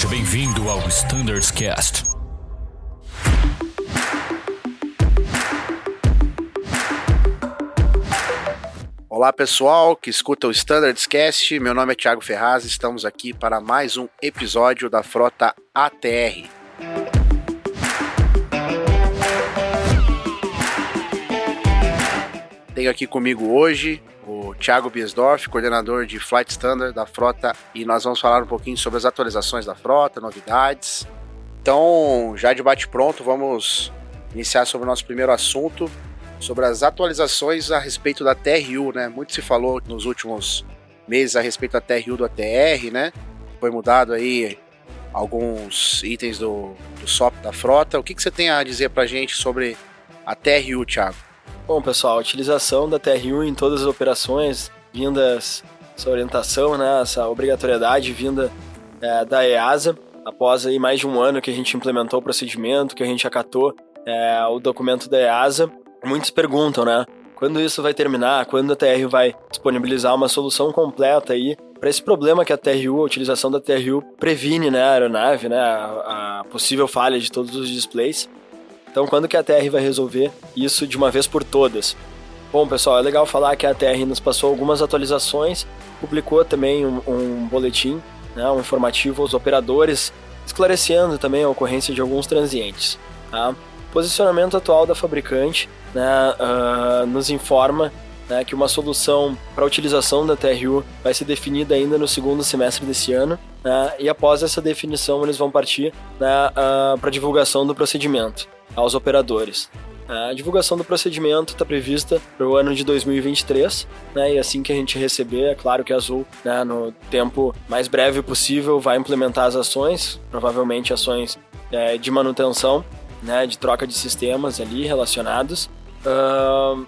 Seja bem-vindo ao Standards Cast. Olá pessoal que escuta o Standards Cast, meu nome é Thiago Ferraz, estamos aqui para mais um episódio da frota ATR. Tenho aqui comigo hoje o Thiago Biesdorf, coordenador de Flight Standard da frota, e nós vamos falar um pouquinho sobre as atualizações da frota, novidades. Então, já de bate-pronto, vamos iniciar sobre o nosso primeiro assunto, sobre as atualizações a respeito da TRU, né? Muito se falou nos últimos meses a respeito da TRU do ATR, né? Foi mudado aí alguns itens do, do SOP da frota. O que, que você tem a dizer pra gente sobre a TRU, Thiago? Bom, pessoal, a utilização da TRU em todas as operações, vindas essa orientação, né, essa obrigatoriedade vinda é, da EASA, após aí mais de um ano que a gente implementou o procedimento, que a gente acatou é, o documento da EASA, muitos perguntam, né, quando isso vai terminar, quando a TR vai disponibilizar uma solução completa aí para esse problema que a TRU, a utilização da TRU previne, né, a aeronave, né, a, a possível falha de todos os displays. Então, quando que a TR vai resolver isso de uma vez por todas? Bom, pessoal, é legal falar que a TR nos passou algumas atualizações, publicou também um, um boletim, né, um informativo aos operadores, esclarecendo também a ocorrência de alguns transientes. Tá? Posicionamento atual da fabricante né, uh, nos informa né, que uma solução para a utilização da TRU vai ser definida ainda no segundo semestre desse ano, né, e após essa definição eles vão partir né, para divulgação do procedimento aos operadores. A divulgação do procedimento está prevista para o ano de 2023, né, e assim que a gente receber, é claro que a Azul, né, no tempo mais breve possível, vai implementar as ações, provavelmente ações é, de manutenção, né, de troca de sistemas ali relacionados. Uh,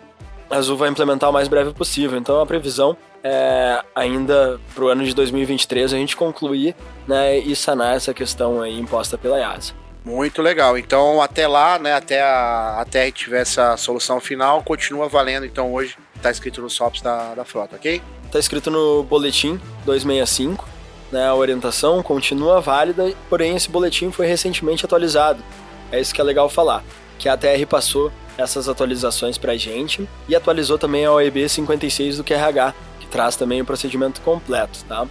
a Azul vai implementar o mais breve possível, então a previsão é ainda para o ano de 2023 a gente concluir né, e sanar essa questão aí imposta pela IASA. Muito legal. Então, até lá, né, até a, até tiver essa solução final, continua valendo. Então, hoje está escrito nos SOPs da, da frota, ok? Está escrito no boletim 265, né, a orientação continua válida, porém esse boletim foi recentemente atualizado. É isso que é legal falar, que a TR passou essas atualizações para a gente e atualizou também a OEB 56 do QRH, que traz também o procedimento completo, tá?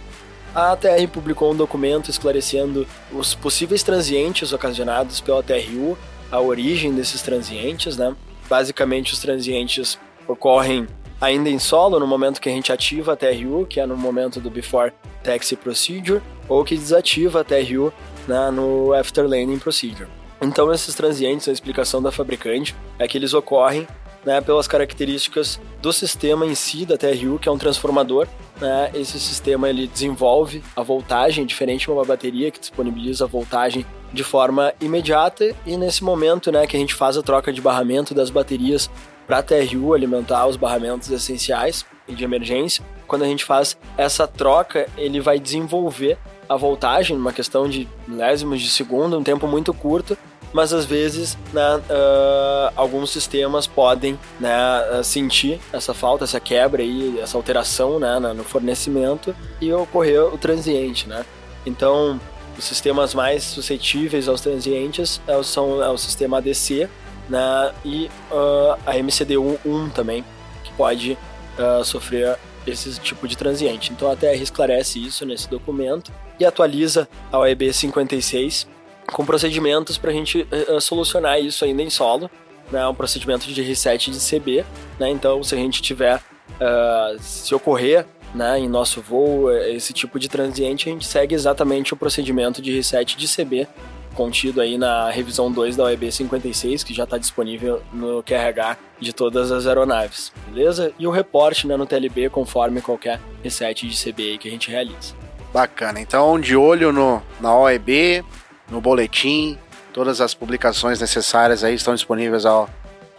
A TR publicou um documento esclarecendo os possíveis transientes ocasionados pela TRU, a origem desses transientes, né? Basicamente, os transientes ocorrem ainda em solo no momento que a gente ativa a TRU, que é no momento do Before Taxi Procedure, ou que desativa a TRU né, no After Landing Procedure. Então, esses transientes, a explicação da fabricante é que eles ocorrem né, pelas características do sistema em si da TRU, que é um transformador. Né, esse sistema ele desenvolve a voltagem, diferente de uma bateria que disponibiliza a voltagem de forma imediata e nesse momento né, que a gente faz a troca de barramento das baterias para a TRU alimentar os barramentos essenciais e de emergência, quando a gente faz essa troca, ele vai desenvolver a voltagem, numa questão de milésimos de segundo, um tempo muito curto, mas às vezes né, uh, alguns sistemas podem né, ah, sentir essa falta, essa quebra e essa alteração né, no fornecimento e ocorrer o transiente. Né? Então, os sistemas mais suscetíveis aos transientes é, são é o sistema ADC né, e uh, a MCD1 também, que pode uh, sofrer esse tipo de transiente. Então a TR esclarece isso nesse documento e atualiza a OEB 56 com procedimentos para a gente uh, solucionar isso ainda em solo, né, um procedimento de reset de CB, né, então se a gente tiver, uh, se ocorrer né, em nosso voo esse tipo de transiente, a gente segue exatamente o procedimento de reset de CB contido aí na revisão 2 da OEB 56, que já está disponível no QRH de todas as aeronaves, beleza? E o reporte né, no TLB conforme qualquer reset de CB que a gente realiza. Bacana, então de olho no, na OEB, no boletim. Todas as publicações necessárias aí estão disponíveis ao,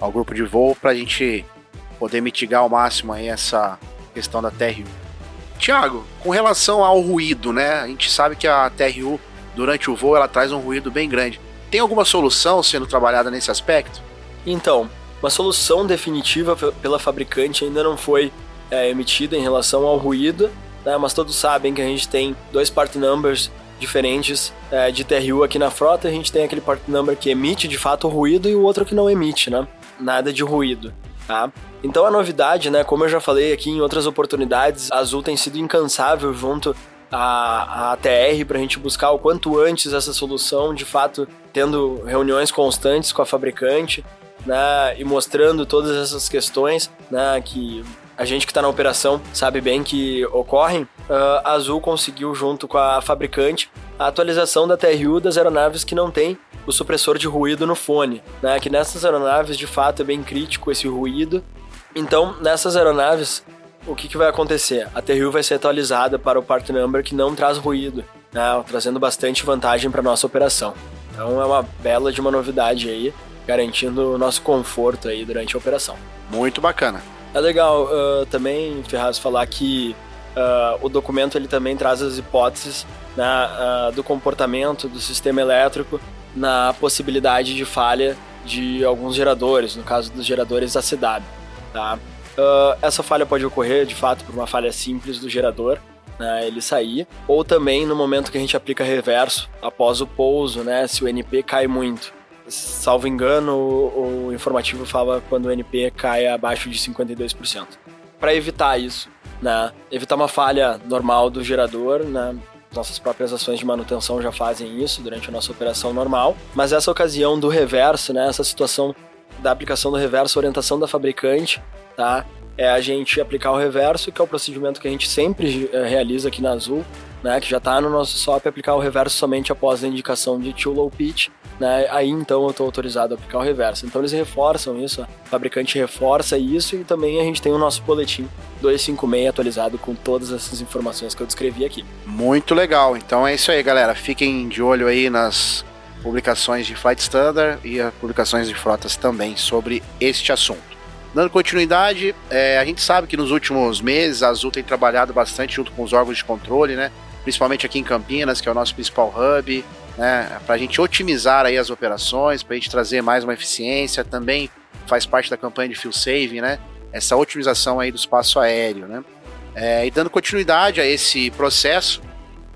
ao grupo de voo para a gente poder mitigar ao máximo aí essa questão da TRU. Tiago, com relação ao ruído, né? A gente sabe que a TRU durante o voo ela traz um ruído bem grande. Tem alguma solução sendo trabalhada nesse aspecto? Então, uma solução definitiva pela fabricante ainda não foi é, emitida em relação ao ruído, né? mas todos sabem que a gente tem dois part numbers diferentes é, de TRU aqui na frota. A gente tem aquele part number que emite de fato ruído e o outro que não emite, né? Nada de ruído, tá? Então a novidade, né, como eu já falei aqui em outras oportunidades, a Azul tem sido incansável junto à, à TR para a gente buscar o quanto antes essa solução, de fato, tendo reuniões constantes com a fabricante, né, e mostrando todas essas questões, né, que a gente que está na operação sabe bem que ocorrem, uh, a Azul conseguiu, junto com a fabricante, a atualização da TRU das aeronaves que não tem o supressor de ruído no fone, né? Que nessas aeronaves, de fato, é bem crítico esse ruído. Então, nessas aeronaves, o que, que vai acontecer? A TRU vai ser atualizada para o part number que não traz ruído, né? Trazendo bastante vantagem para nossa operação. Então, é uma bela de uma novidade aí, garantindo o nosso conforto aí durante a operação. Muito bacana. É legal uh, também, Ferraz, falar que uh, o documento ele também traz as hipóteses né, uh, do comportamento do sistema elétrico na possibilidade de falha de alguns geradores, no caso dos geradores da cidade. Tá? essa falha pode ocorrer, de fato, por uma falha simples do gerador, né, ele sair, ou também no momento que a gente aplica reverso, após o pouso, né, se o NP cai muito salvo engano, o, o informativo fala quando o NP cai abaixo de 52%. Para evitar isso, né? Evitar uma falha normal do gerador, né? Nossas próprias ações de manutenção já fazem isso durante a nossa operação normal, mas essa ocasião do reverso, né? Essa situação da aplicação do reverso, orientação da fabricante, tá? É a gente aplicar o reverso, que é o procedimento que a gente sempre eh, realiza aqui na Azul, né? Que já está no nosso SOP, aplicar o reverso somente após a indicação de too low pitch né? Aí então eu estou autorizado a aplicar o reverso. Então eles reforçam isso, o fabricante reforça isso e também a gente tem o nosso boletim 256 atualizado com todas essas informações que eu descrevi aqui. Muito legal. Então é isso aí, galera. Fiquem de olho aí nas publicações de Flight Standard e as publicações de frotas também sobre este assunto. Dando continuidade, é, a gente sabe que nos últimos meses a Azul tem trabalhado bastante junto com os órgãos de controle, né? Principalmente aqui em Campinas, que é o nosso principal hub, né, para a gente otimizar aí as operações, para a gente trazer mais uma eficiência, também faz parte da campanha de fuel saving, né, essa otimização aí do espaço aéreo, né. É, e dando continuidade a esse processo,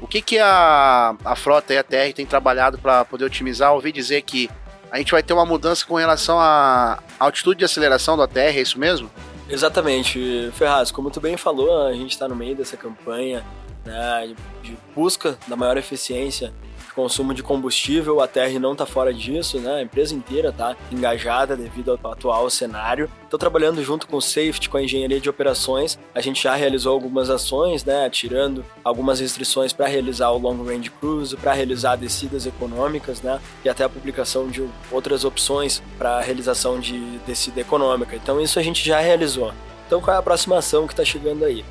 o que, que a, a frota e a TR tem trabalhado para poder otimizar? ouvi dizer que a gente vai ter uma mudança com relação à altitude de aceleração do ATR, é isso mesmo? Exatamente, Ferraz, como tu bem falou, a gente está no meio dessa campanha né, de busca da maior eficiência consumo de combustível, a TR não está fora disso, né? A empresa inteira está engajada devido ao atual cenário. Estou trabalhando junto com o Safety, com a engenharia de operações. A gente já realizou algumas ações, né? Tirando algumas restrições para realizar o Long Range Cruise, para realizar descidas econômicas, né? E até a publicação de outras opções para realização de descida econômica. Então isso a gente já realizou. Então qual é a próxima ação que está chegando aí?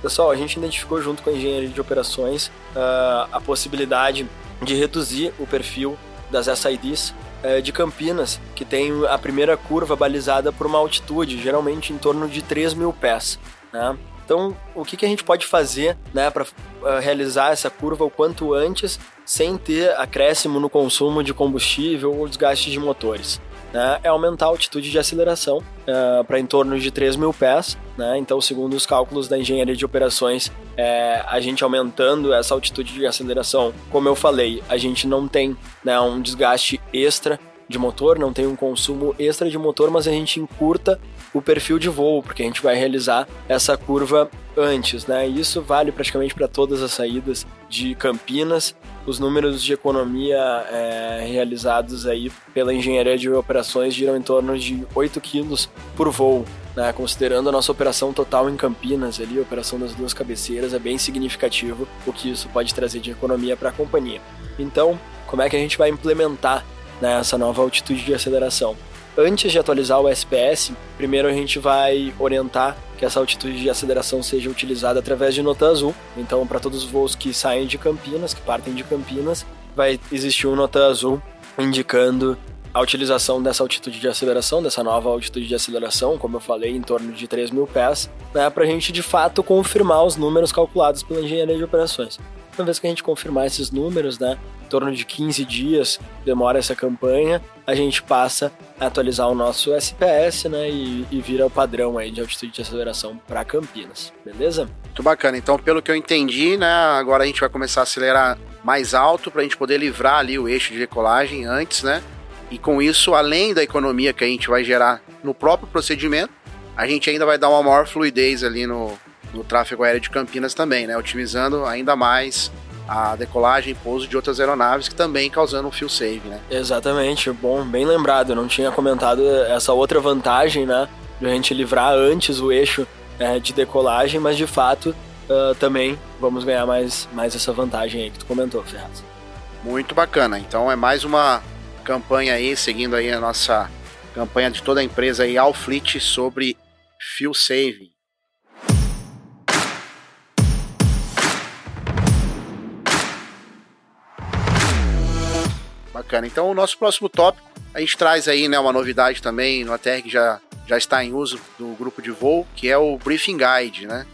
Pessoal, a gente identificou junto com a engenharia de operações uh, a possibilidade de reduzir o perfil das SIDs é, de Campinas, que tem a primeira curva balizada por uma altitude, geralmente em torno de 3 mil pés. Né? Então, o que, que a gente pode fazer né, para eh, realizar essa curva o quanto antes, sem ter acréscimo no consumo de combustível ou desgaste de motores? Né, é aumentar a altitude de aceleração uh, para em torno de 3 mil pés. Né? Então, segundo os cálculos da engenharia de operações, é, a gente aumentando essa altitude de aceleração, como eu falei, a gente não tem né, um desgaste extra de motor, não tem um consumo extra de motor, mas a gente encurta o perfil de voo, porque a gente vai realizar essa curva antes, né? Isso vale praticamente para todas as saídas de Campinas. Os números de economia é, realizados aí pela engenharia de operações giram em torno de 8 quilos por voo. Né, considerando a nossa operação total em Campinas, ali, a operação das duas cabeceiras, é bem significativo o que isso pode trazer de economia para a companhia. Então, como é que a gente vai implementar né, essa nova altitude de aceleração? Antes de atualizar o SPS, primeiro a gente vai orientar que essa altitude de aceleração seja utilizada através de nota azul. Então, para todos os voos que saem de Campinas, que partem de Campinas, vai existir um nota azul indicando a utilização dessa altitude de aceleração, dessa nova altitude de aceleração, como eu falei, em torno de 3 mil pés, né, para a gente de fato confirmar os números calculados pela engenharia de operações. Uma vez que a gente confirmar esses números, né, em torno de 15 dias demora essa campanha, a gente passa a atualizar o nosso SPS, né, e, e vira o padrão aí de altitude de aceleração para Campinas, beleza? Muito bacana. Então, pelo que eu entendi, né, agora a gente vai começar a acelerar mais alto para a gente poder livrar ali o eixo de decolagem antes, né? E com isso, além da economia que a gente vai gerar no próprio procedimento, a gente ainda vai dar uma maior fluidez ali no, no tráfego aéreo de Campinas também, né? Otimizando ainda mais a decolagem e pouso de outras aeronaves que também causando um fuel save, né? Exatamente, bom, bem lembrado. Eu não tinha comentado essa outra vantagem, né? De a gente livrar antes o eixo é, de decolagem, mas de fato uh, também vamos ganhar mais, mais essa vantagem aí que tu comentou, Ferraz. Muito bacana. Então é mais uma campanha aí, seguindo aí a nossa campanha de toda a empresa aí, Alfleet, sobre fuel saving. Então, o nosso próximo tópico, a gente traz aí né, uma novidade também no ATR que já, já está em uso do grupo de voo, que é o Briefing Guide, né?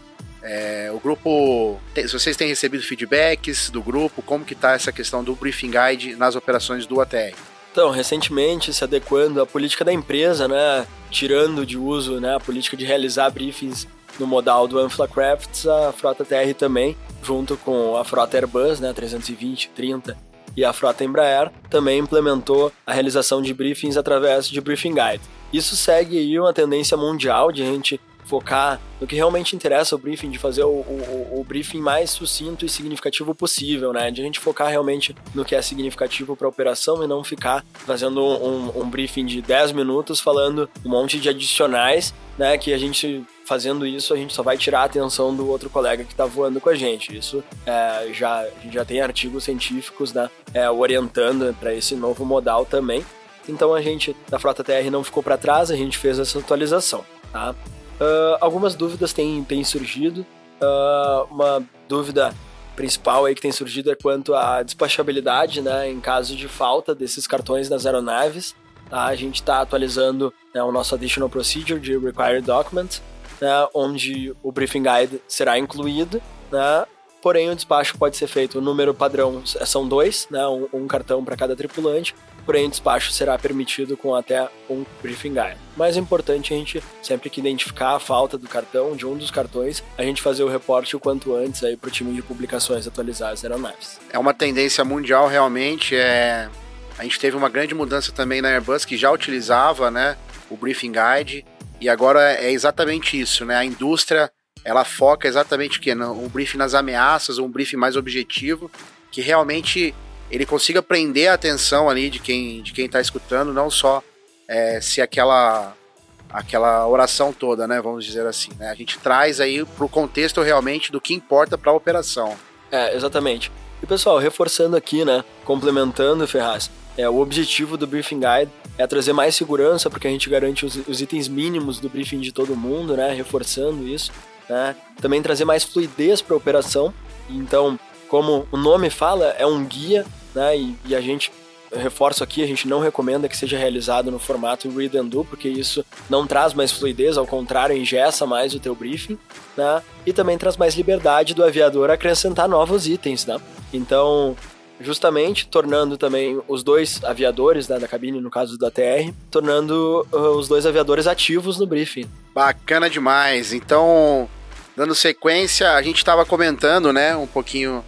É, o grupo, se vocês têm recebido feedbacks do grupo, como que está essa questão do Briefing Guide nas operações do ATR? Então, recentemente, se adequando à política da empresa, né, tirando de uso né, a política de realizar briefings no modal do Anflacrafts, a frota TR também, junto com a frota Airbus, né, 320, 30 e a frota Embraer, também implementou a realização de briefings através de Briefing Guide. Isso segue aí uma tendência mundial de a gente focar no que realmente interessa o briefing, de fazer o, o, o, briefing mais sucinto e significativo possível, né? De a gente focar realmente no que é significativo para a operação e não ficar fazendo um, um, briefing de 10 minutos falando um monte de adicionais, né? Que a gente fazendo isso a gente só vai tirar a atenção do outro colega que está voando com a gente. Isso é, já a gente já tem artigos científicos, né? É, orientando para esse novo modal também. Então a gente da Frota TR não ficou para trás, a gente fez essa atualização, tá? Uh, algumas dúvidas têm, têm surgido. Uh, uma dúvida principal aí que tem surgido é quanto à despachabilidade, né, em caso de falta desses cartões nas aeronaves. Tá? A gente está atualizando né, o nosso Additional Procedure de Required Document, né, onde o Briefing Guide será incluído, né, porém o despacho pode ser feito, o número padrão são dois, né, um, um cartão para cada tripulante, porém o despacho será permitido com até um briefing guide. Mais importante a gente, sempre que identificar a falta do cartão, de um dos cartões, a gente fazer o reporte o quanto antes aí para o time de publicações atualizar as aeronaves. É uma tendência mundial realmente, é... a gente teve uma grande mudança também na Airbus que já utilizava né, o briefing guide, e agora é exatamente isso, né? A indústria ela foca exatamente o que? Um briefing nas ameaças, um briefing mais objetivo, que realmente ele consiga prender a atenção ali de quem de quem está escutando, não só é, se aquela aquela oração toda, né? Vamos dizer assim. Né? A gente traz aí para o contexto realmente do que importa para a operação. É, exatamente. E pessoal, reforçando aqui, né? Complementando, Ferraz, é, o objetivo do Briefing Guide é trazer mais segurança, porque a gente garante os, os itens mínimos do briefing de todo mundo, né? Reforçando isso. Né? Também trazer mais fluidez para a operação. Então, como o nome fala, é um guia, né? E, e, a gente reforço aqui, a gente não recomenda que seja realizado no formato read and do, porque isso não traz mais fluidez, ao contrário, engessa mais o teu briefing, né? E também traz mais liberdade do aviador acrescentar novos itens, né? Então, justamente tornando também os dois aviadores né, da cabine, no caso da TR, tornando uh, os dois aviadores ativos no briefing. Bacana demais. Então, dando sequência, a gente estava comentando, né, um pouquinho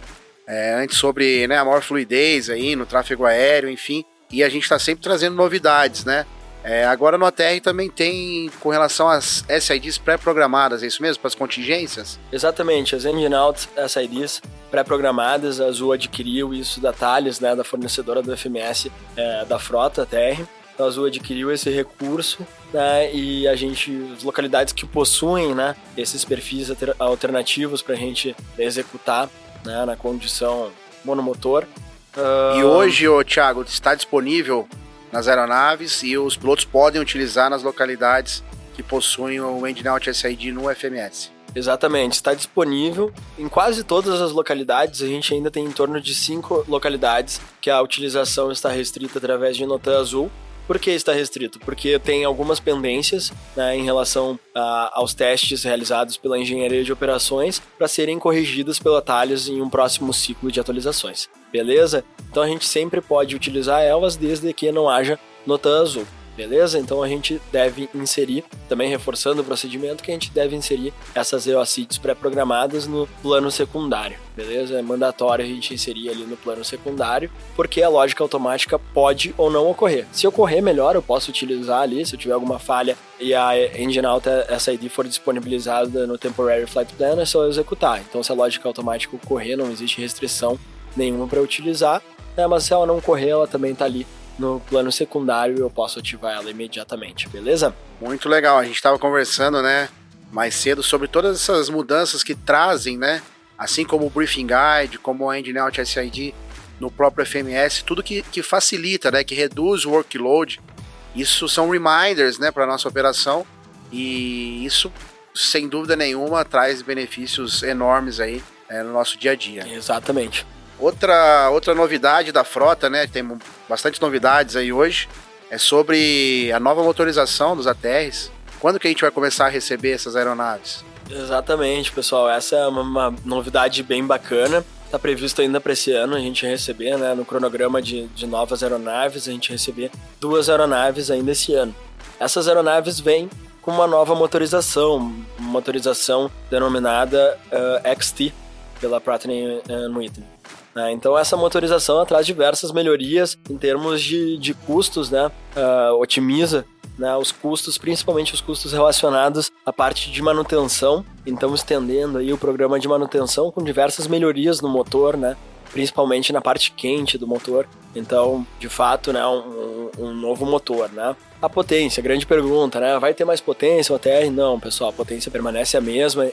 é, antes sobre né, a maior fluidez aí no tráfego aéreo, enfim, e a gente está sempre trazendo novidades, né? É, agora no ATR também tem com relação às SIDs pré-programadas, é isso mesmo? Para as contingências? Exatamente, as Engine Out SIDs pré-programadas, a Azul adquiriu isso da Thales, né, da fornecedora do FMS é, da frota ATR. Então, a Azul adquiriu esse recurso né, e a gente, as localidades que possuem né, esses perfis alternativos para a gente executar né, na condição monomotor. E hoje, ô, Thiago, está disponível nas aeronaves e os pilotos podem utilizar nas localidades que possuem o Engine Out SID no FMS. Exatamente, está disponível em quase todas as localidades. A gente ainda tem em torno de cinco localidades que a utilização está restrita através de nota azul. Por que está restrito? Porque tem algumas pendências né, em relação a, aos testes realizados pela engenharia de operações para serem corrigidas pela Thales em um próximo ciclo de atualizações. Beleza? Então a gente sempre pode utilizar elas desde que não haja nota azul. Beleza? Então a gente deve inserir, também reforçando o procedimento, que a gente deve inserir essas EOCIDs pré-programadas no plano secundário, beleza? É mandatório a gente inserir ali no plano secundário, porque a lógica automática pode ou não ocorrer. Se ocorrer, melhor, eu posso utilizar ali, se eu tiver alguma falha e a Engine Out SID for disponibilizada no Temporary Flight Plan, é só executar. Então se a lógica automática ocorrer, não existe restrição nenhuma para utilizar, né? mas se ela não ocorrer, ela também está ali no plano secundário eu posso ativar ela imediatamente, beleza? Muito legal. A gente estava conversando, né, mais cedo sobre todas essas mudanças que trazem, né, assim como o Briefing Guide, como o Engine Out SID no próprio FMS, tudo que, que facilita, né, que reduz o workload. Isso são reminders, né, para nossa operação e isso, sem dúvida nenhuma, traz benefícios enormes aí é, no nosso dia a dia. Exatamente. Outra, outra novidade da frota, né? Tem bastante novidades aí hoje. É sobre a nova motorização dos ATRs. Quando que a gente vai começar a receber essas aeronaves? Exatamente, pessoal. Essa é uma, uma novidade bem bacana. Está previsto ainda para esse ano a gente receber, né, no cronograma de, de novas aeronaves, a gente receber duas aeronaves ainda esse ano. Essas aeronaves vêm com uma nova motorização, uma motorização denominada uh, XT pela Pratt Whitney. Né? Então essa motorização traz diversas melhorias em termos de, de custos, né? Uh, otimiza né, os custos, principalmente os custos relacionados à parte de manutenção. Então estendendo aí o programa de manutenção com diversas melhorias no motor, né? Principalmente na parte quente do motor. Então, de fato, né, um, um novo motor, né? A potência, grande pergunta, né? Vai ter mais potência o ATR? Não, pessoal, a potência permanece a mesma,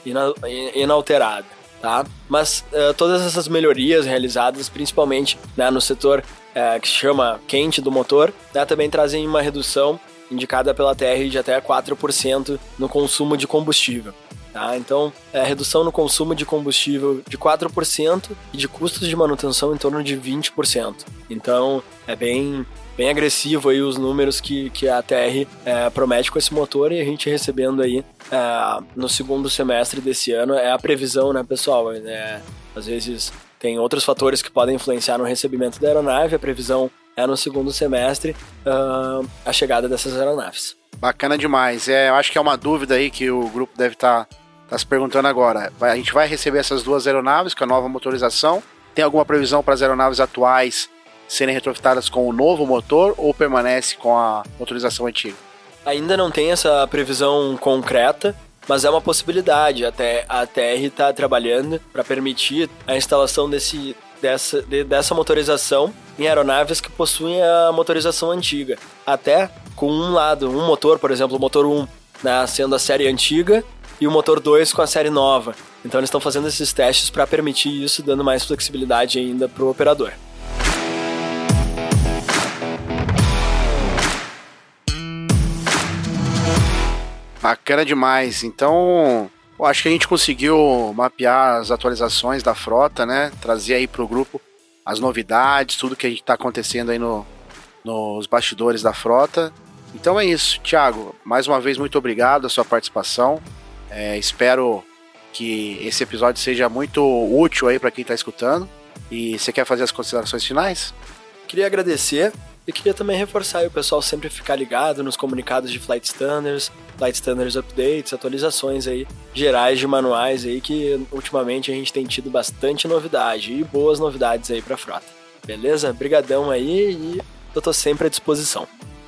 inalterada tá? Mas uh, todas essas melhorias realizadas, principalmente né, no setor uh, que se chama quente do motor, né, também trazem uma redução indicada pela TR de até 4% no consumo de combustível. Tá? Então, é redução no consumo de combustível de 4% e de custos de manutenção em torno de 20%. Então, é bem, bem agressivo aí os números que, que a TR é, promete com esse motor e a gente recebendo aí é, no segundo semestre desse ano é a previsão, né, pessoal? É, às vezes tem outros fatores que podem influenciar no recebimento da aeronave, a previsão é no segundo semestre uh, a chegada dessas aeronaves. Bacana demais. É, eu acho que é uma dúvida aí que o grupo deve estar tá, tá se perguntando agora. A gente vai receber essas duas aeronaves com a nova motorização? Tem alguma previsão para as aeronaves atuais serem retrofitadas com o novo motor ou permanece com a motorização antiga? Ainda não tem essa previsão concreta, mas é uma possibilidade. Até a TR está trabalhando para permitir a instalação desse, dessa, de, dessa motorização em aeronaves que possuem a motorização antiga. Até com um lado, um motor, por exemplo, o motor 1, né, sendo a série antiga, e o motor 2 com a série nova. Então eles estão fazendo esses testes para permitir isso, dando mais flexibilidade ainda para o operador. Bacana demais. Então, eu acho que a gente conseguiu mapear as atualizações da frota, né? Trazer aí para o grupo as novidades, tudo que está acontecendo aí no, nos bastidores da frota. Então é isso, Thiago. Mais uma vez, muito obrigado a sua participação. É, espero que esse episódio seja muito útil aí para quem está escutando. E você quer fazer as considerações finais? Queria agradecer e queria também reforçar aí o pessoal sempre ficar ligado nos comunicados de Flight Standards, Flight Standards Updates, atualizações aí gerais de manuais aí que ultimamente a gente tem tido bastante novidade e boas novidades aí para a frota. Beleza? Brigadão aí e eu tô sempre à disposição.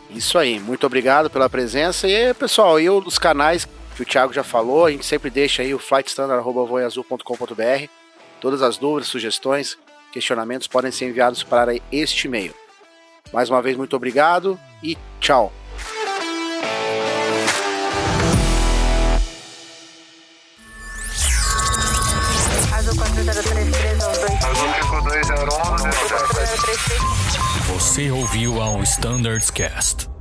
Isso aí, muito obrigado pela presença e pessoal, e os canais que o Thiago já falou, a gente sempre deixa aí o flightstandard@voiazul.com.br. Todas as dúvidas, sugestões, questionamentos podem ser enviados para este e-mail. Mais uma vez, muito obrigado e tchau. Você ouviu ao Standards Cast.